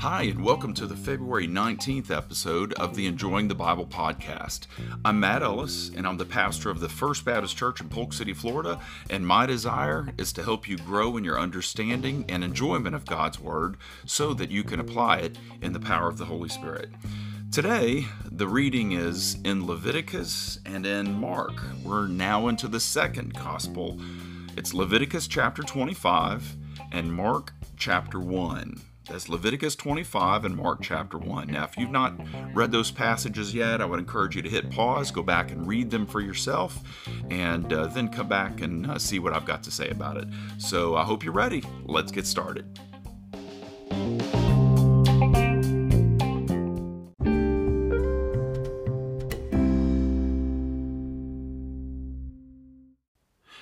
Hi, and welcome to the February 19th episode of the Enjoying the Bible podcast. I'm Matt Ellis, and I'm the pastor of the First Baptist Church in Polk City, Florida. And my desire is to help you grow in your understanding and enjoyment of God's Word so that you can apply it in the power of the Holy Spirit. Today, the reading is in Leviticus and in Mark. We're now into the second gospel. It's Leviticus chapter 25 and Mark chapter 1. That's Leviticus 25 and Mark chapter 1. Now, if you've not read those passages yet, I would encourage you to hit pause, go back and read them for yourself, and uh, then come back and uh, see what I've got to say about it. So I hope you're ready. Let's get started.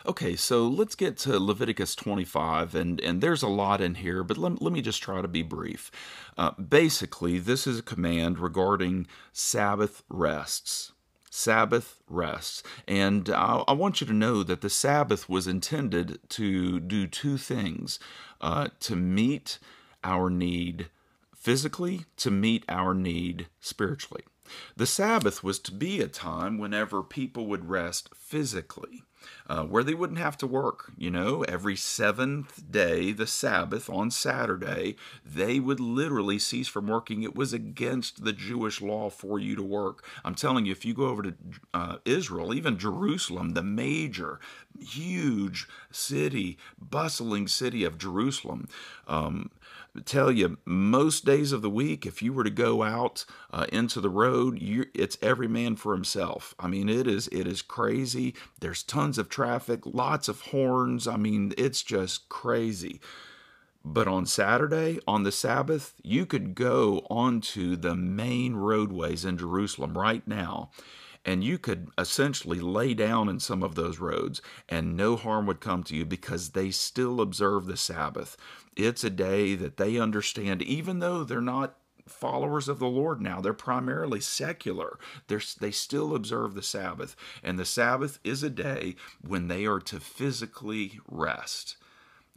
Okay, so let's get to Leviticus 25, and, and there's a lot in here, but let, let me just try to be brief. Uh, basically, this is a command regarding Sabbath rests. Sabbath rests. And I, I, want you to know that the Sabbath was intended to do two things uh, to meet our need physically, to meet our need spiritually. The Sabbath was to be a time whenever people would rest physically uh, where they wouldn't have to work. You know, every seventh day, the Sabbath on Saturday, they would literally cease from working. It was against the Jewish law for you to work. I'm telling you, if you go over to uh, Israel, even Jerusalem, the major, huge city, bustling city of Jerusalem, um, tell you most days of the week if you were to go out uh, into the road you, it's every man for himself. I mean it is it is crazy. There's tons of traffic lots of horns. I mean it's just crazy. But on Saturday, on the Sabbath, you could go onto the main roadways in Jerusalem right now and you could essentially lay down in some of those roads and no harm would come to you because they still observe the Sabbath. It's a day that they understand, even though they're not followers of the Lord now. They're primarily secular. They're, they still observe the Sabbath. And the Sabbath is a day when they are to physically rest.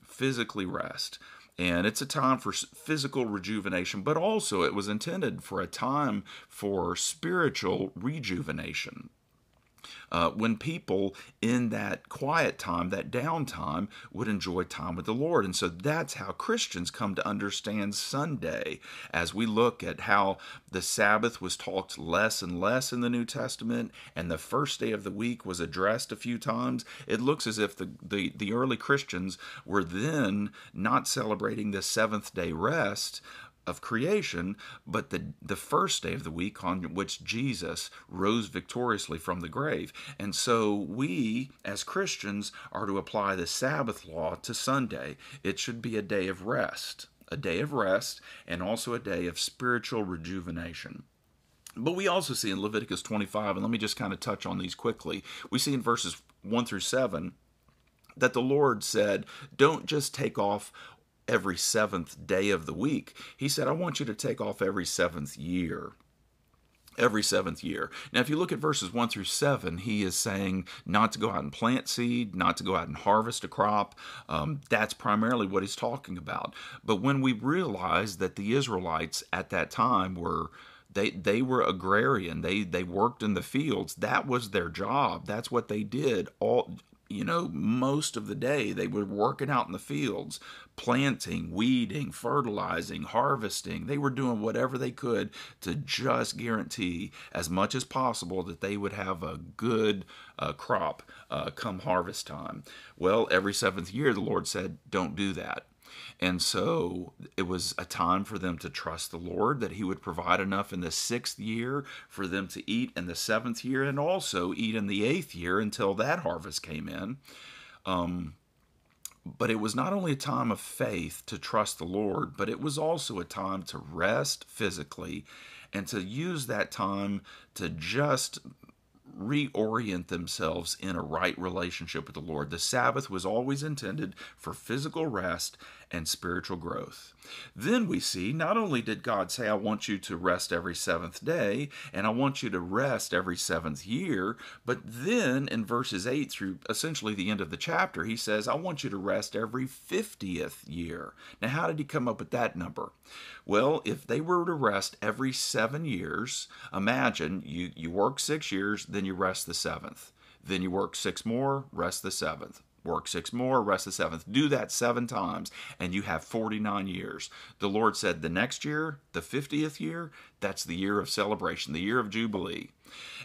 Physically rest and it's a time for physical rejuvenation, but also it was intended for a time for spiritual rejuvenation uh, when people in that quiet time, that downtime, would enjoy time with the Lord. And so that's how Christians come to understand Sunday as we look at how the Sabbath was talked less and less in the New Testament and the first day of the week was addressed a few times. It looks as if the, the, the early Christians were then not celebrating the seventh day rest, of creation, but the, the first day of the week on which Jesus rose victoriously from the grave. And so we, as Christians, are to apply the Sabbath law to Sunday. It should be a day of rest, a day of rest, and also a day of spiritual rejuvenation. But we also see in Leviticus 25, and let me just kind of touch on these quickly. We see in verses 1 through 7 that the Lord said, Don't just take off every seventh day of the week. He said, I want you to take off every seventh year every seventh year. Now, if you look at verses 1 through 7, he is saying not to go out and plant seed, not to go out and harvest a crop. Um, that's primarily what he's talking about. But when we realize that the Israelites at that time were they they were agrarian they they worked in the fields that was their job that's what they did all you know, most of the day they were working out in the fields, planting, weeding, fertilizing, harvesting. They were doing whatever they could to just guarantee as much as possible that they would have a good uh, crop uh, come harvest time. Well, every seventh year, the Lord said, don't do that. And so it was a time for them to trust the Lord that He would provide enough in the sixth year for them to eat in the seventh year and also eat in the eighth year until that harvest came in. Um, but it was not only a time of faith to trust the Lord, but it was also a time to rest physically and to use that time to just reorient themselves in a right relationship with the Lord. The Sabbath was always intended for physical rest and spiritual growth. Then we see not only did God say, I want you to rest every seventh day, and I want you to rest every seventh year, but then in verses 8 through essentially the end of the chapter, he says, I want you to rest every 50th year. Now, how did he come up with that number? Well, if they were to rest every seven years, imagine you, you work six years, then you rest the seventh. Then you work six more, rest the seventh work six more, rest the seventh. Do that seven times, and you have 49 years. The Lord said the next year, the 50th year, that's the year of celebration, the year of Jubilee.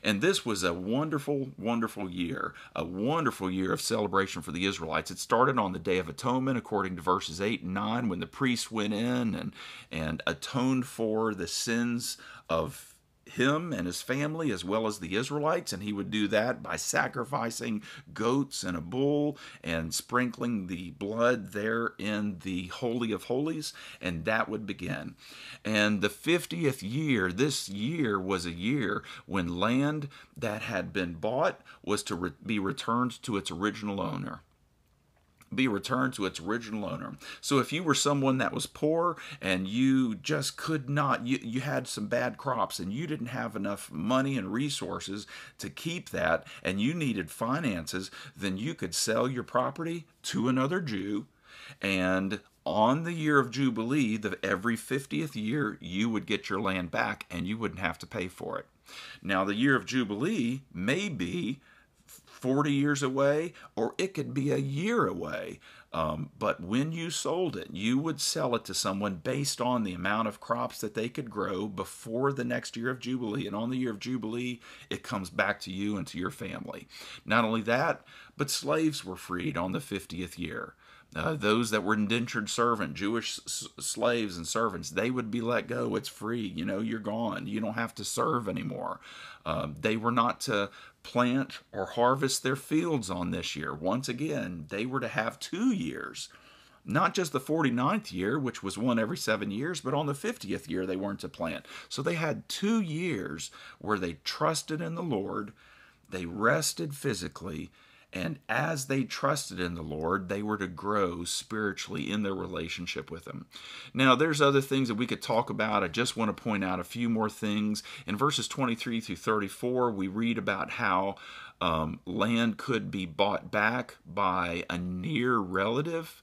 And this was a wonderful, wonderful year, a wonderful year of celebration for the Israelites. It started on the Day of Atonement, according to verses 8 and 9, when the priests went in and, and atoned for the sins of him and his family as well as the Israelites, and he would do that by sacrificing goats and a bull and sprinkling the blood there in the Holy of Holies, and that would begin. And the 50th year, this year was a year when land that had been bought was to re- be returned to its original owner be returned to its original owner. So if you were someone that was poor and you just could not, you, you had some bad crops and you didn't have enough money and resources to keep that and you needed finances, then you could sell your property to another Jew and on the year of Jubilee, the every 50th year, you would get your land back and you wouldn't have to pay for it. Now, the year of Jubilee may be 40 years away or it could be a year away. Um, but when you sold it, you would sell it to someone based on the amount of crops that they could grow before the next year of Jubilee. And on the year of Jubilee, it comes back to you and to your family. Not only that, but slaves were freed on the 50th year. Uh, those that were indentured servant, Jewish s- slaves and servants, they would be let go. It's free. You know, you're gone. You don't have to serve anymore. Um, they were not to plant or harvest their fields on this year. Once again, they were to have two years. Not just the 49th year, which was one every seven years, but on the 50th year, they weren't to plant. So they had two years where they trusted in the Lord, they rested physically, and as they trusted in the Lord, they were to grow spiritually in their relationship with Him. Now, there's other things that we could talk about. I just want to point out a few more things. In verses 23 through 34, we read about how um, land could be bought back by a near relative.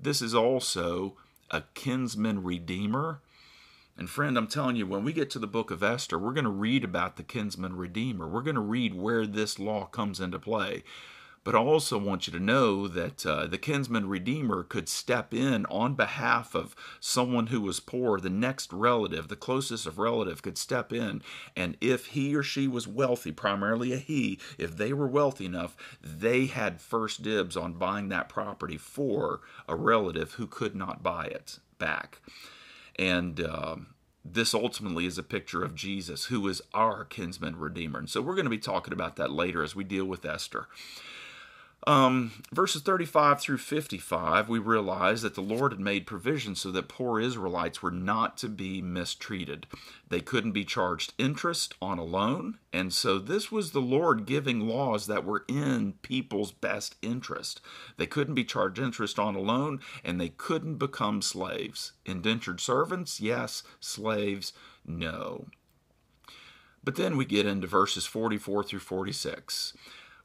This is also a kinsman redeemer. And friend, I'm telling you, when we get to the book of Esther, we're going to read about the kinsman redeemer. We're going to read where this law comes into play. But I also want you to know that uh, the kinsman redeemer could step in on behalf of someone who was poor. The next relative, the closest of relative, could step in. And if he or she was wealthy, primarily a he, if they were wealthy enough, they had first dibs on buying that property for a relative who could not buy it back. And. Uh, this ultimately is a picture of Jesus, who is our kinsman redeemer. And so we're going to be talking about that later as we deal with Esther. Um, verses 35 through 55, we realize that the Lord had made provision so that poor Israelites were not to be mistreated. They couldn't be charged interest on a loan, and so this was the Lord giving laws that were in people's best interest. They couldn't be charged interest on a loan, and they couldn't become slaves. Indentured servants, yes. Slaves, no. But then we get into verses 44 through 46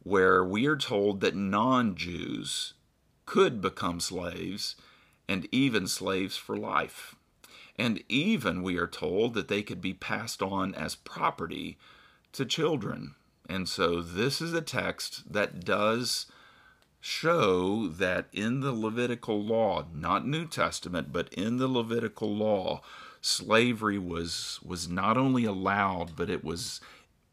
where we are told that non Jews could become slaves and even slaves for life. And even we are told that they could be passed on as property to children. And so this is a text that does show that in the Levitical law, not New Testament, but in the Levitical law, slavery was was not only allowed, but it was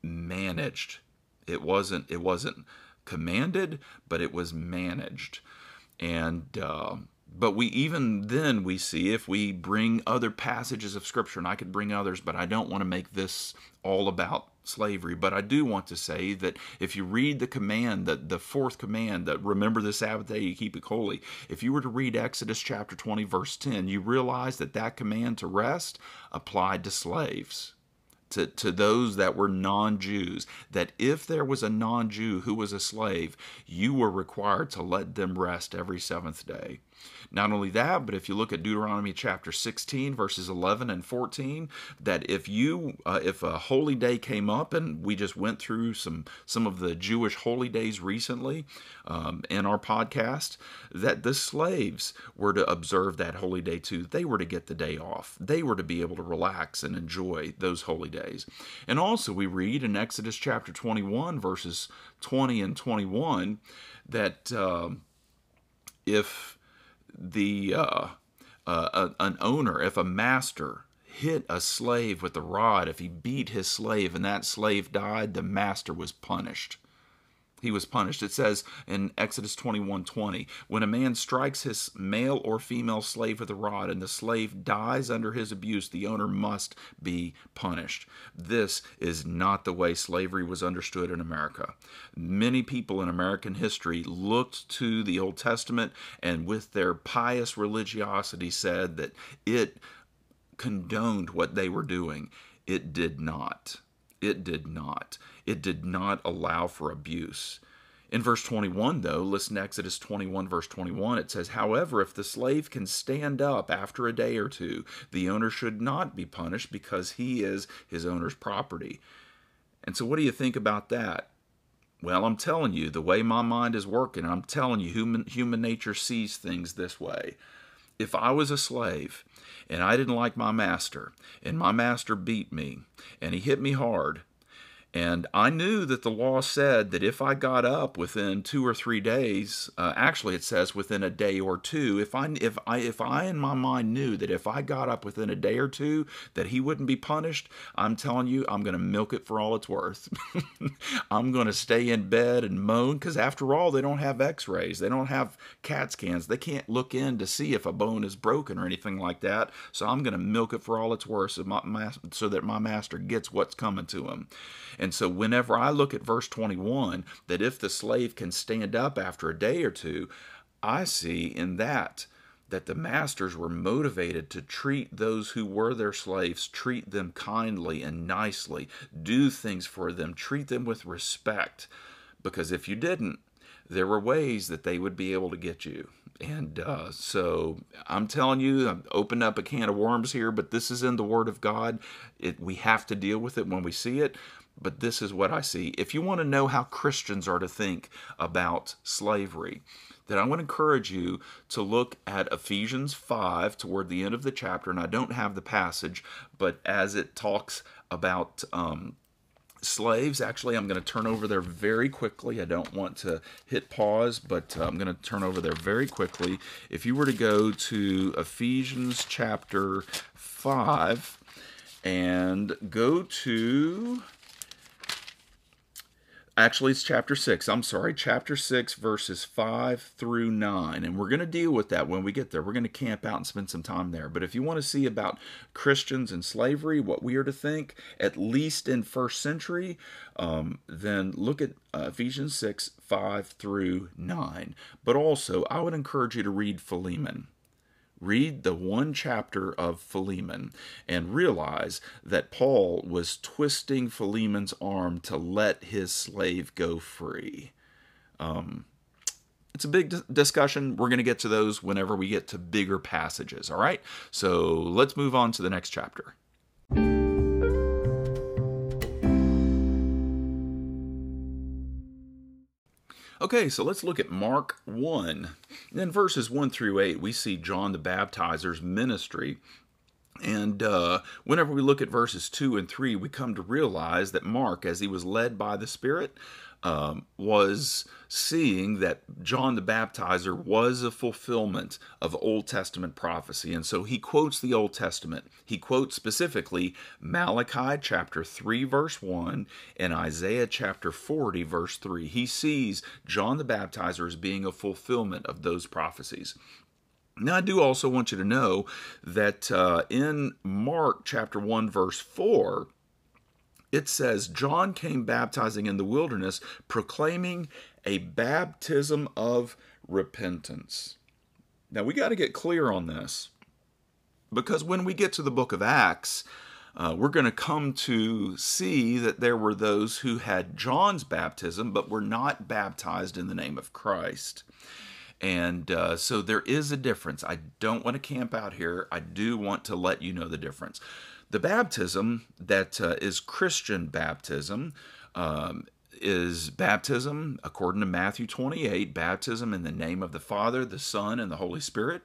managed it wasn't it wasn't commanded, but it was managed. And uh, but we even then we see if we bring other passages of scripture, and I could bring others, but I don't want to make this all about slavery. But I do want to say that if you read the command, that the fourth command, that remember the Sabbath day, you keep it holy. If you were to read Exodus chapter 20, verse 10, you realize that that command to rest applied to slaves to, to those that were non Jews that if there was a non Jew who was a slave, you were required to let them rest every seventh day. Not only that, but if you look at Deuteronomy chapter 16, verses 11 and 14, that if you, uh, if a holy day came up, and we just went through some some of the Jewish holy days recently um, in our podcast, that the slaves were to observe that holy day too. They were to get the day off. They were to be able to relax and enjoy those holy days. And also, we read in Exodus chapter 21, verses 20 and 21, that uh, if the uh, uh, an owner, if a master hit a slave with a rod, if he beat his slave and that slave died, the master was punished he was punished. It says in Exodus 21 20, when a man strikes his male or female slave with a rod and the slave dies under his abuse, the owner must be punished. This is not the way slavery was understood in America. Many people in American history looked to the Old Testament and, with their pious religiosity, said that it condoned what they were doing. It did not. It did not. It did not allow for abuse. In verse 21, though, listen to Exodus 21, verse 21, it says, However, if the slave can stand up after a day or two, the owner should not be punished because he is his owner's property. And so, what do you think about that? Well, I'm telling you, the way my mind is working, I'm telling you, human, human nature sees things this way. If I was a slave and I didn't like my master, and my master beat me, and he hit me hard, and I knew that the law said that if I got up within two or three days, uh, actually it says within a day or two, if I if I if I in my mind knew that if I got up within a day or two that he wouldn't be punished, I'm telling you, I'm going to milk it for all it's worth. I'm going to stay in bed and moan because after all, they don't have X-rays, they don't have CAT scans, they can't look in to see if a bone is broken or anything like that. So I'm going to milk it for all it's worth, so, my, so that my master gets what's coming to him. And so, whenever I look at verse 21, that if the slave can stand up after a day or two, I see in that that the masters were motivated to treat those who were their slaves, treat them kindly and nicely, do things for them, treat them with respect. Because if you didn't, there were ways that they would be able to get you. And uh, so I'm telling you, I've opened up a can of worms here, but this is in the Word of God. It, we have to deal with it when we see it but this is what I see. If you want to know how Christians are to think about slavery, then I want to encourage you to look at Ephesians 5 toward the end of the chapter. And I don't have the passage, but as it talks about um, slaves, actually, I'm going to turn over there very quickly. I don't want to hit pause, but uh, I'm going to turn over there very quickly. If you were to go to Ephesians chapter 5 and go to Actually, it's chapter 6. I'm sorry, chapter 6, verses 5 through 9. And we're going to deal with that when we get there. We're going to camp out and spend some time there. But if you want to see about Christians and slavery, what we are to think, at least in first century, um, then look at uh, Ephesians 6, 5 through 9. But also, I would encourage you to read Philemon read the one chapter of Philemon and realize that Paul was twisting Philemon's arm to let his slave go free. Um, it's a big discussion. We're going to get to those whenever we get to bigger passages. All right. So let's move on to the next chapter. Okay, so let's look at Mark 1. In verses 1 through 8, we see John the Baptizer's ministry. And uh, whenever we look at verses 2 and 3, we come to realize that Mark, as he was led by the Spirit, um, was seeing that John the Baptizer was a fulfillment of Old Testament prophecy. And so he quotes the Old Testament. He quotes specifically Malachi chapter 3, verse 1, and Isaiah chapter 40, verse 3. He sees John the Baptizer as being a fulfillment of those prophecies. Now, I do also want you to know that uh, in Mark chapter 1, verse 4, it says, John came baptizing in the wilderness, proclaiming a baptism of repentance. Now, we got to get clear on this because when we get to the book of Acts, uh, we're going to come to see that there were those who had John's baptism but were not baptized in the name of Christ. And uh, so there is a difference. I don't want to camp out here. I do want to let you know the difference. The baptism that uh, is Christian baptism um, is baptism, according to Matthew 28, baptism in the name of the Father, the Son, and the Holy Spirit.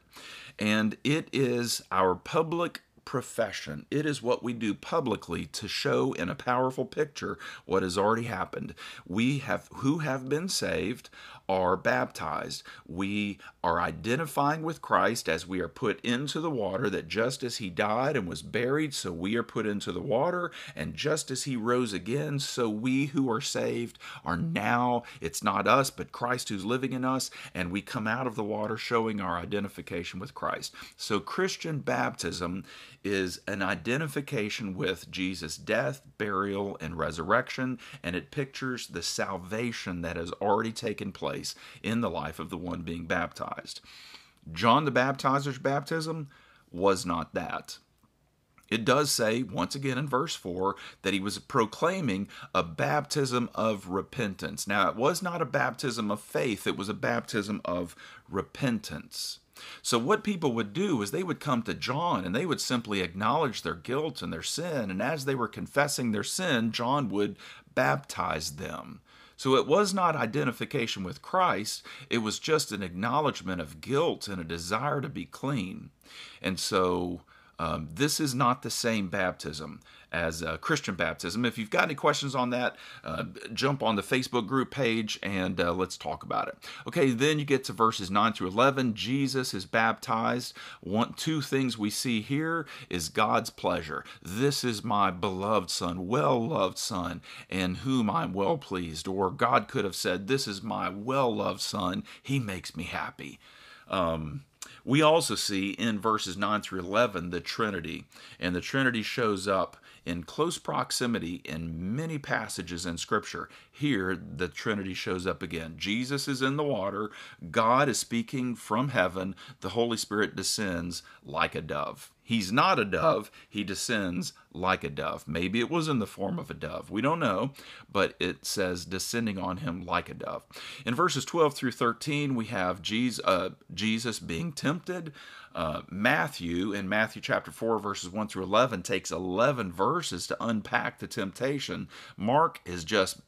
And it is our public profession. It is what we do publicly to show in a powerful picture what has already happened. We have who have been saved are baptized. We are identifying with Christ as we are put into the water, that just as he died and was buried, so we are put into the water, and just as he rose again, so we who are saved are now, it's not us, but Christ who's living in us, and we come out of the water showing our identification with Christ. So Christian baptism is an identification with Jesus' death, burial, and resurrection, and it pictures the salvation that has already taken place in the life of the one being baptized. John the Baptizer's baptism was not that. It does say, once again in verse 4, that he was proclaiming a baptism of repentance. Now, it was not a baptism of faith, it was a baptism of repentance. So, what people would do is they would come to John and they would simply acknowledge their guilt and their sin. And as they were confessing their sin, John would baptize them. So it was not identification with Christ, it was just an acknowledgement of guilt and a desire to be clean. And so um, this is not the same baptism as uh, Christian baptism. If you've got any questions on that, uh, jump on the Facebook group page and uh, let's talk about it. Okay, then you get to verses 9 through 11. Jesus is baptized. One, two things we see here is God's pleasure. This is my beloved Son, well loved Son, in whom I'm well pleased. Or God could have said, This is my well loved Son. He makes me happy. Um, we also see in verses 9 through 11 the Trinity, and the Trinity shows up in close proximity in many passages in Scripture. Here, the Trinity shows up again. Jesus is in the water, God is speaking from heaven, the Holy Spirit descends like a dove. He's not a dove, he descends like a dove. Maybe it was in the form of a dove. We don't know, but it says descending on him like a dove. In verses 12 through 13, we have Jesus, uh, Jesus being tempted. Uh, Matthew, in Matthew chapter 4, verses 1 through 11, takes 11 verses to unpack the temptation. Mark is just,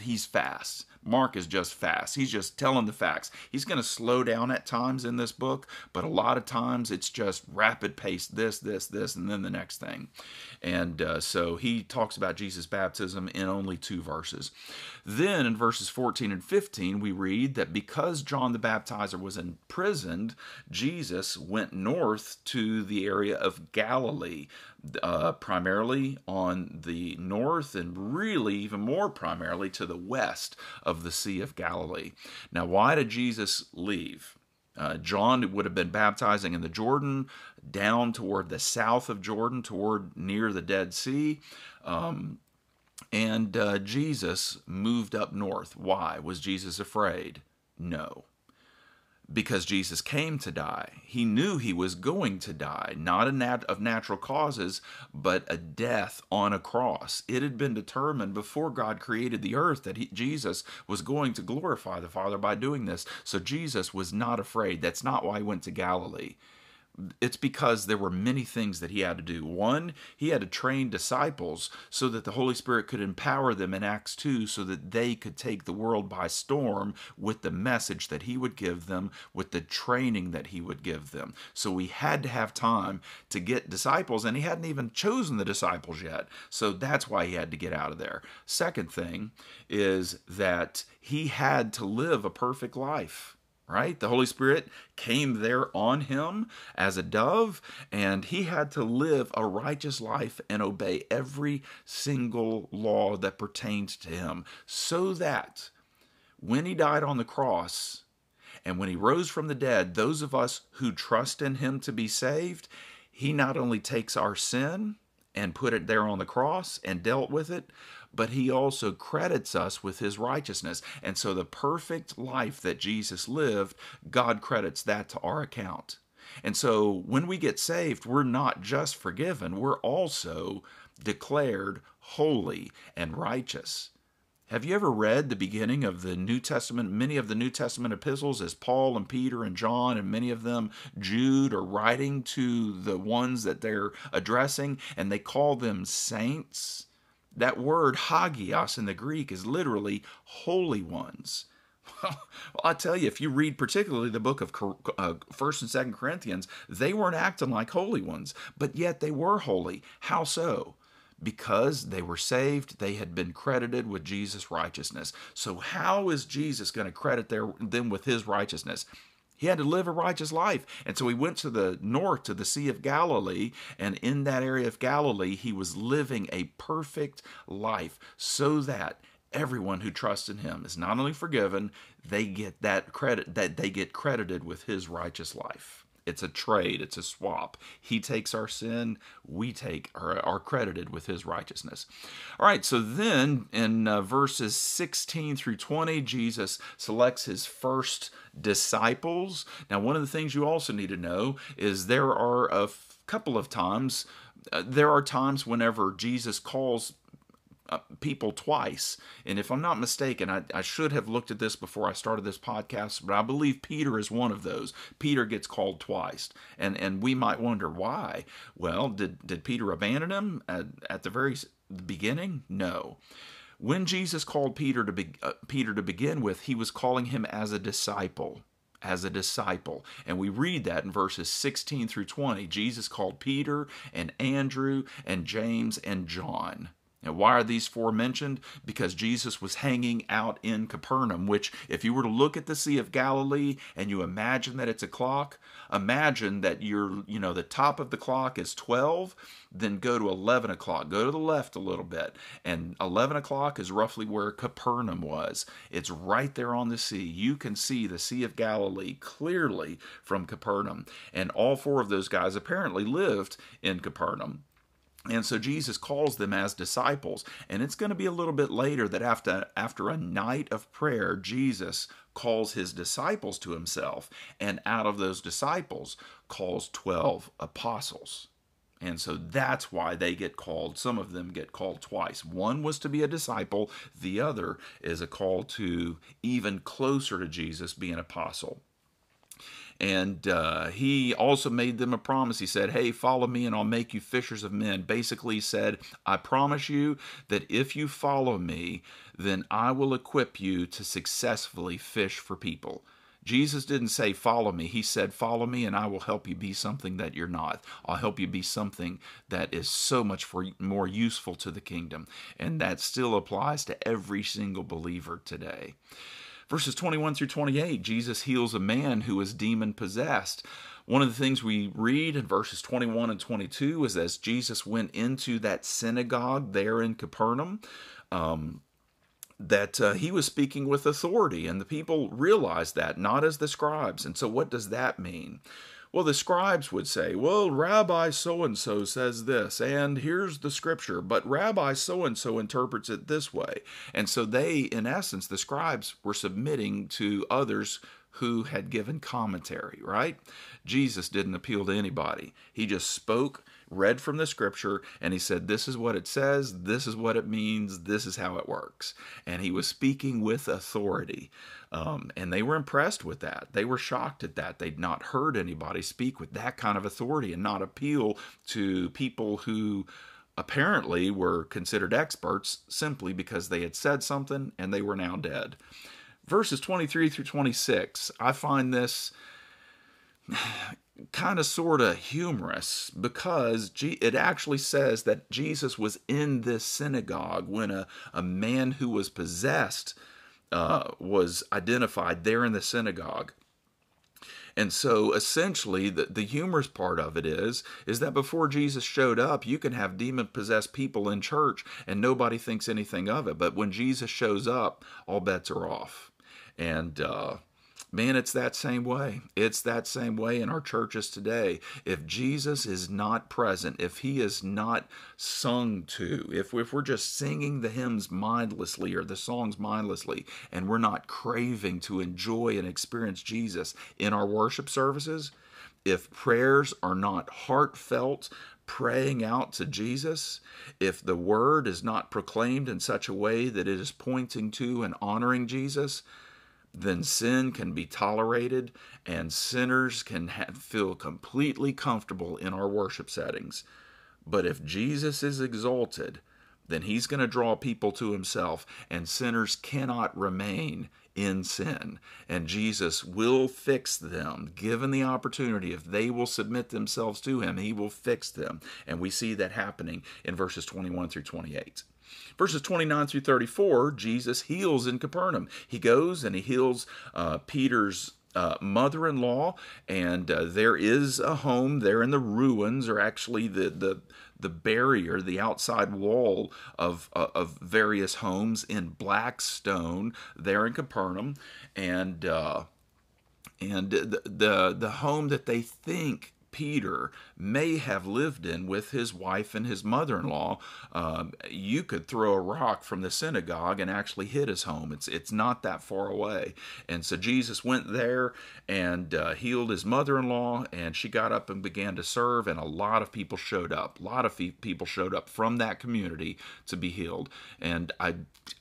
he's fast. Mark is just fast. He's just telling the facts. He's going to slow down at times in this book, but a lot of times it's just rapid pace this, this, this, and then the next thing. And uh, so he talks about Jesus' baptism in only two verses. Then in verses 14 and 15, we read that because John the Baptizer was imprisoned, Jesus went north to the area of Galilee, uh, primarily on the north and really even more primarily to the west of the Sea of Galilee. Now, why did Jesus leave? Uh, John would have been baptizing in the Jordan, down toward the south of Jordan, toward near the Dead Sea. Um, and uh, Jesus moved up north. Why? Was Jesus afraid? No because Jesus came to die. He knew he was going to die, not nat- of natural causes, but a death on a cross. It had been determined before God created the earth that he, Jesus was going to glorify the Father by doing this. So Jesus was not afraid. That's not why he went to Galilee it's because there were many things that he had to do. One, he had to train disciples so that the Holy Spirit could empower them in Acts 2 so that they could take the world by storm with the message that he would give them, with the training that he would give them. So he had to have time to get disciples, and he hadn't even chosen the disciples yet. So that's why he had to get out of there. Second thing is that he had to live a perfect life right? The Holy Spirit came there on him as a dove, and he had to live a righteous life and obey every single law that pertains to him, so that when he died on the cross and when he rose from the dead, those of us who trust in him to be saved, he not only takes our sin and put it there on the cross and dealt with it, but he also credits us with his righteousness. And so the perfect life that Jesus lived, God credits that to our account. And so when we get saved, we're not just forgiven, we're also declared holy and righteous. Have you ever read the beginning of the New Testament? Many of the New Testament epistles, as Paul and Peter and John and many of them, Jude, are writing to the ones that they're addressing, and they call them saints. That word hagios in the Greek is literally holy ones. Well, I tell you, if you read particularly the book of uh, First and Second Corinthians, they weren't acting like holy ones, but yet they were holy. How so? Because they were saved, they had been credited with Jesus' righteousness. So how is Jesus going to credit their, them with his righteousness? He had to live a righteous life. And so he went to the north, to the Sea of Galilee. And in that area of Galilee, he was living a perfect life so that everyone who trusts in him is not only forgiven, they get that credit, that they get credited with his righteous life. It's a trade, it's a swap. He takes our sin, we take are, are credited with his righteousness. All right, so then in uh, verses 16 through 20, Jesus selects his first disciples. Now, one of the things you also need to know is there are a f- couple of times, uh, there are times whenever Jesus calls uh, people twice. And if I'm not mistaken, I, I, should have looked at this before I started this podcast, but I believe Peter is one of those. Peter gets called twice. And and we might wonder why. Well, did, did Peter abandon him at, at the very beginning? No. When Jesus called Peter to be, uh, Peter to begin with, he was calling him as a disciple as a disciple. And we read that in verses 16 through 20. Jesus called Peter and Andrew and James and John now, why are these four mentioned? Because Jesus was hanging out in Capernaum, which, if you were to look at the Sea of Galilee and you imagine that it's a clock, imagine that you're, you know, the top of the clock is 12, then go to 11 o'clock. Go to the left a little bit. And 11 o'clock is roughly where Capernaum was. It's right there on the sea. You can see the Sea of Galilee clearly from Capernaum. And all four of those guys apparently lived in Capernaum. And so Jesus calls them as disciples. And it's going to be a little bit later that after, after a night of prayer, Jesus calls his disciples to himself. And out of those disciples, calls 12 apostles. And so that's why they get called, some of them get called twice. One was to be a disciple, the other is a call to even closer to Jesus, be an apostle. And uh, he also made them a promise. He said, Hey, follow me and I'll make you fishers of men. Basically, said, I promise you that if you follow me, then I will equip you to successfully fish for people. Jesus didn't say, Follow me. He said, Follow me, and I will help you be something that you're not. I'll help you be something that is so much for, more useful to the kingdom. And that still applies to every single believer today. Verses 21 through 28, Jesus heals a man who is demon possessed. One of the things we read in verses 21 and 22 is as Jesus went into that synagogue there in Capernaum, um, that uh, he was speaking with authority, and the people realized that, not as the scribes. And so, what does that mean? Well, the scribes would say, Well, Rabbi so and so says this, and here's the scripture, but Rabbi so and so interprets it this way. And so they, in essence, the scribes were submitting to others who had given commentary, right? Jesus didn't appeal to anybody. He just spoke, read from the scripture, and he said, This is what it says, this is what it means, this is how it works. And he was speaking with authority. Um, and they were impressed with that. They were shocked at that. They'd not heard anybody speak with that kind of authority and not appeal to people who apparently were considered experts simply because they had said something and they were now dead verses 23 through 26, I find this kind of sort of humorous because it actually says that Jesus was in this synagogue when a, a man who was possessed uh, was identified there in the synagogue. And so essentially the, the humorous part of it is is that before Jesus showed up, you can have demon possessed people in church and nobody thinks anything of it. But when Jesus shows up, all bets are off. And uh, Man, it's that same way. It's that same way in our churches today. If Jesus is not present, if he is not sung to, if, if we're just singing the hymns mindlessly or the songs mindlessly, and we're not craving to enjoy and experience Jesus in our worship services, if prayers are not heartfelt, praying out to Jesus, if the word is not proclaimed in such a way that it is pointing to and honoring Jesus, then sin can be tolerated and sinners can feel completely comfortable in our worship settings. But if Jesus is exalted, then he's going to draw people to himself, and sinners cannot remain in sin. And Jesus will fix them, given the opportunity. If they will submit themselves to him, he will fix them. And we see that happening in verses 21 through 28. Verses 29 through 34, Jesus heals in Capernaum. He goes and he heals uh, Peter's uh, mother in law, and uh, there is a home there in the ruins, or actually the, the, the barrier, the outside wall of, uh, of various homes in black stone there in Capernaum. And, uh, and the, the, the home that they think Peter may have lived in with his wife and his mother in law. Um, you could throw a rock from the synagogue and actually hit his home. It's, it's not that far away. And so Jesus went there and uh, healed his mother in law, and she got up and began to serve, and a lot of people showed up. A lot of people showed up from that community to be healed. And I,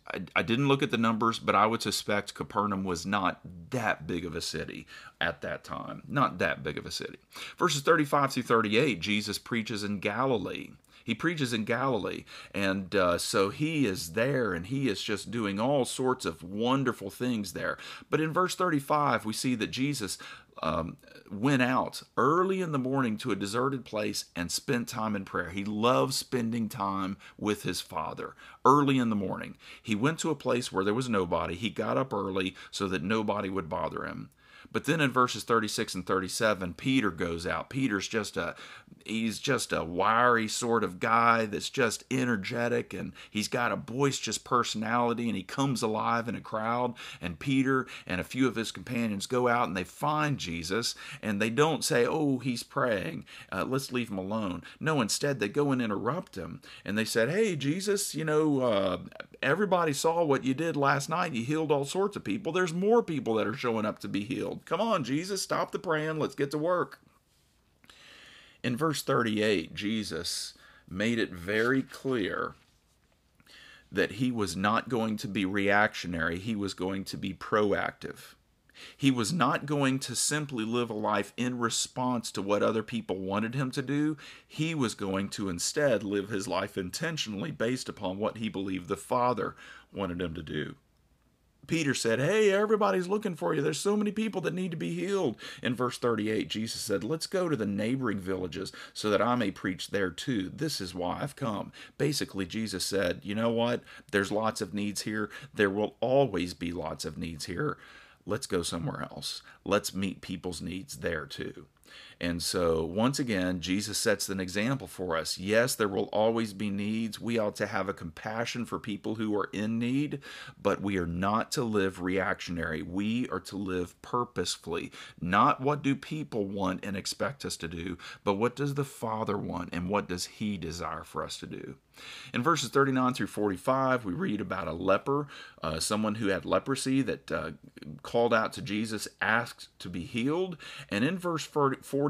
I, I didn't look at the numbers, but I would suspect Capernaum was not that big of a city at that time. Not that big of a city. Verses 35 through 38, Jesus preaches in Galilee. He preaches in Galilee, and uh, so he is there and he is just doing all sorts of wonderful things there. But in verse 35, we see that Jesus um, went out early in the morning to a deserted place and spent time in prayer. He loved spending time with his father early in the morning. He went to a place where there was nobody. He got up early so that nobody would bother him. But then in verses 36 and 37, Peter goes out. Peter's just a he's just a wiry sort of guy that's just energetic and he's got a boisterous personality and he comes alive in a crowd. And Peter and a few of his companions go out and they find Jesus and they don't say oh he's praying. Uh, let's leave him alone. No instead they go and interrupt him and they said hey Jesus you know uh, everybody saw what you did last night. You healed all sorts of people. There's more people that are showing up to be healed come on Jesus stop the praying let's get to work in verse 38, Jesus made it very clear that he was not going to be reactionary, he was going to be proactive. He was not going to simply live a life in response to what other people wanted him to do. He was going to instead live his life intentionally based upon what he believed the Father wanted him to do. Peter said, Hey, everybody's looking for you. There's so many people that need to be healed. In verse 38, Jesus said, Let's go to the neighboring villages so that I may preach there too. This is why I've come. Basically, Jesus said, You know what? There's lots of needs here. There will always be lots of needs here. Let's go somewhere else. Let's meet people's needs there too. And so, once again, Jesus sets an example for us. Yes, there will always be needs. We ought to have a compassion for people who are in need, but we are not to live reactionary. We are to live purposefully. Not what do people want and expect us to do, but what does the Father want and what does He desire for us to do. In verses 39 through 45, we read about a leper, uh, someone who had leprosy that uh, called out to Jesus, asked to be healed. And in verse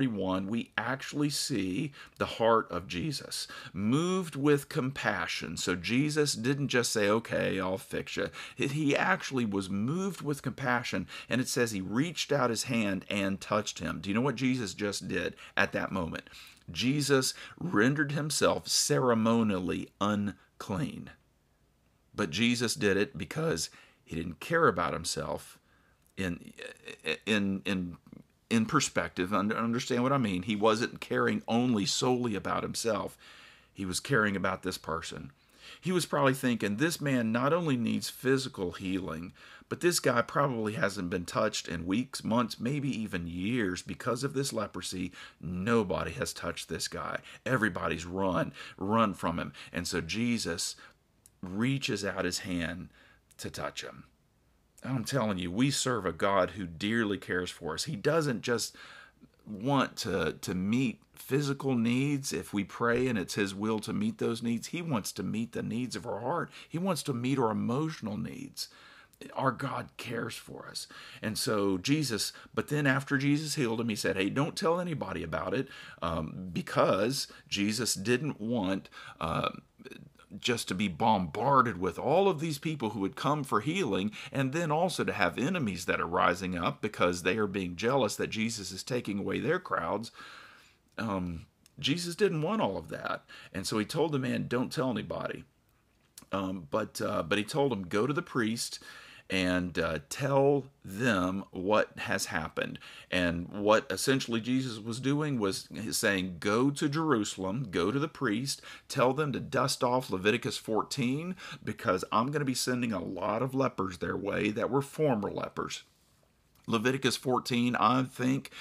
41, we actually see the heart of Jesus, moved with compassion. So Jesus didn't just say, okay, I'll fix you. He actually was moved with compassion. And it says he reached out his hand and touched him. Do you know what Jesus just did at that moment? Jesus rendered himself ceremonially unclean. But Jesus did it because he didn't care about himself in in in in perspective understand what i mean he wasn't caring only solely about himself he was caring about this person he was probably thinking this man not only needs physical healing but this guy probably hasn't been touched in weeks, months, maybe even years because of this leprosy. Nobody has touched this guy. Everybody's run, run from him. And so Jesus reaches out his hand to touch him. I'm telling you, we serve a God who dearly cares for us. He doesn't just want to to meet physical needs if we pray and it's his will to meet those needs he wants to meet the needs of our heart he wants to meet our emotional needs our God cares for us. And so Jesus, but then after Jesus healed him, he said, Hey, don't tell anybody about it um, because Jesus didn't want. Uh, just to be bombarded with all of these people who had come for healing, and then also to have enemies that are rising up because they are being jealous that Jesus is taking away their crowds. Um, Jesus didn't want all of that, and so he told the man, "Don't tell anybody." Um, but uh, but he told him, "Go to the priest." And uh, tell them what has happened. And what essentially Jesus was doing was saying, Go to Jerusalem, go to the priest, tell them to dust off Leviticus 14, because I'm going to be sending a lot of lepers their way that were former lepers. Leviticus 14, I think,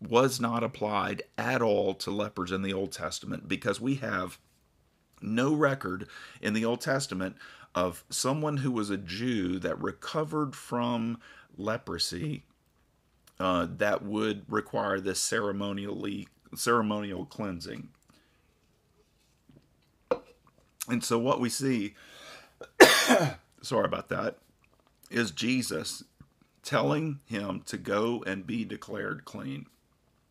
was not applied at all to lepers in the Old Testament because we have no record in the Old Testament of someone who was a Jew that recovered from leprosy uh, that would require this ceremonially ceremonial cleansing. And so what we see, sorry about that, is Jesus telling him to go and be declared clean.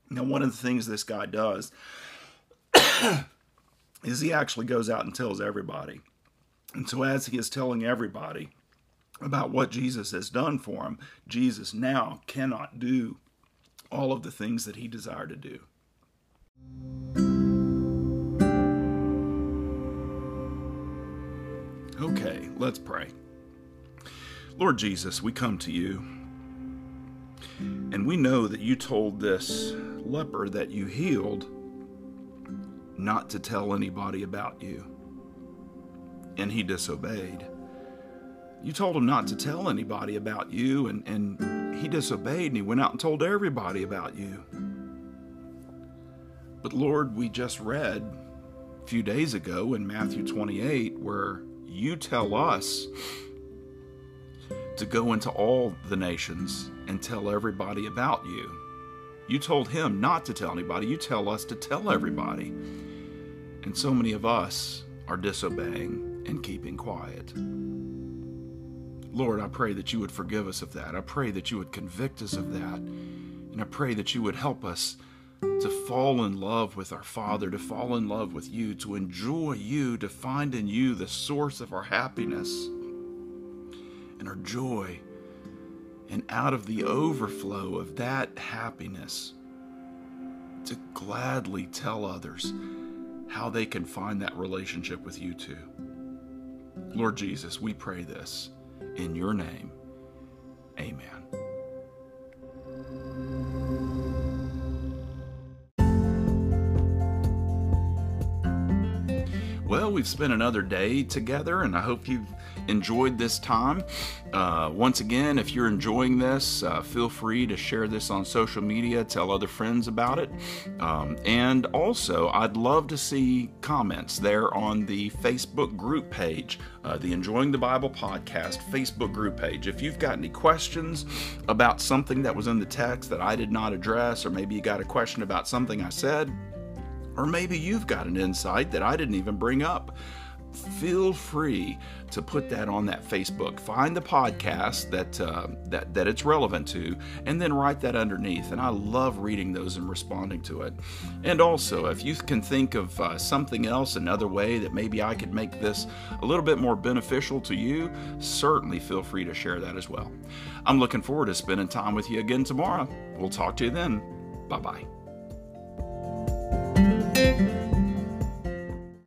Now, one of the things this guy does is he actually goes out and tells everybody. And so, as he is telling everybody about what Jesus has done for him, Jesus now cannot do all of the things that he desired to do. Okay, let's pray. Lord Jesus, we come to you, and we know that you told this leper that you healed not to tell anybody about you and he disobeyed. You told him not to tell anybody about you, and, and he disobeyed and he went out and told everybody about you. But Lord, we just read a few days ago in Matthew 28 where you tell us to go into all the nations and tell everybody about you. You told him not to tell anybody, you tell us to tell everybody. And so many of us are disobeying and keeping quiet. Lord, I pray that you would forgive us of that. I pray that you would convict us of that. And I pray that you would help us to fall in love with our Father, to fall in love with you, to enjoy you, to find in you the source of our happiness and our joy. And out of the overflow of that happiness, to gladly tell others how they can find that relationship with you too. Lord Jesus, we pray this in your name. Amen. Well, we've spent another day together, and I hope you've enjoyed this time. Uh, once again, if you're enjoying this, uh, feel free to share this on social media, tell other friends about it. Um, and also, I'd love to see comments there on the Facebook group page, uh, the Enjoying the Bible podcast Facebook group page. If you've got any questions about something that was in the text that I did not address, or maybe you got a question about something I said, or maybe you've got an insight that I didn't even bring up. Feel free to put that on that Facebook. Find the podcast that uh, that that it's relevant to, and then write that underneath. And I love reading those and responding to it. And also, if you can think of uh, something else, another way that maybe I could make this a little bit more beneficial to you, certainly feel free to share that as well. I'm looking forward to spending time with you again tomorrow. We'll talk to you then. Bye bye.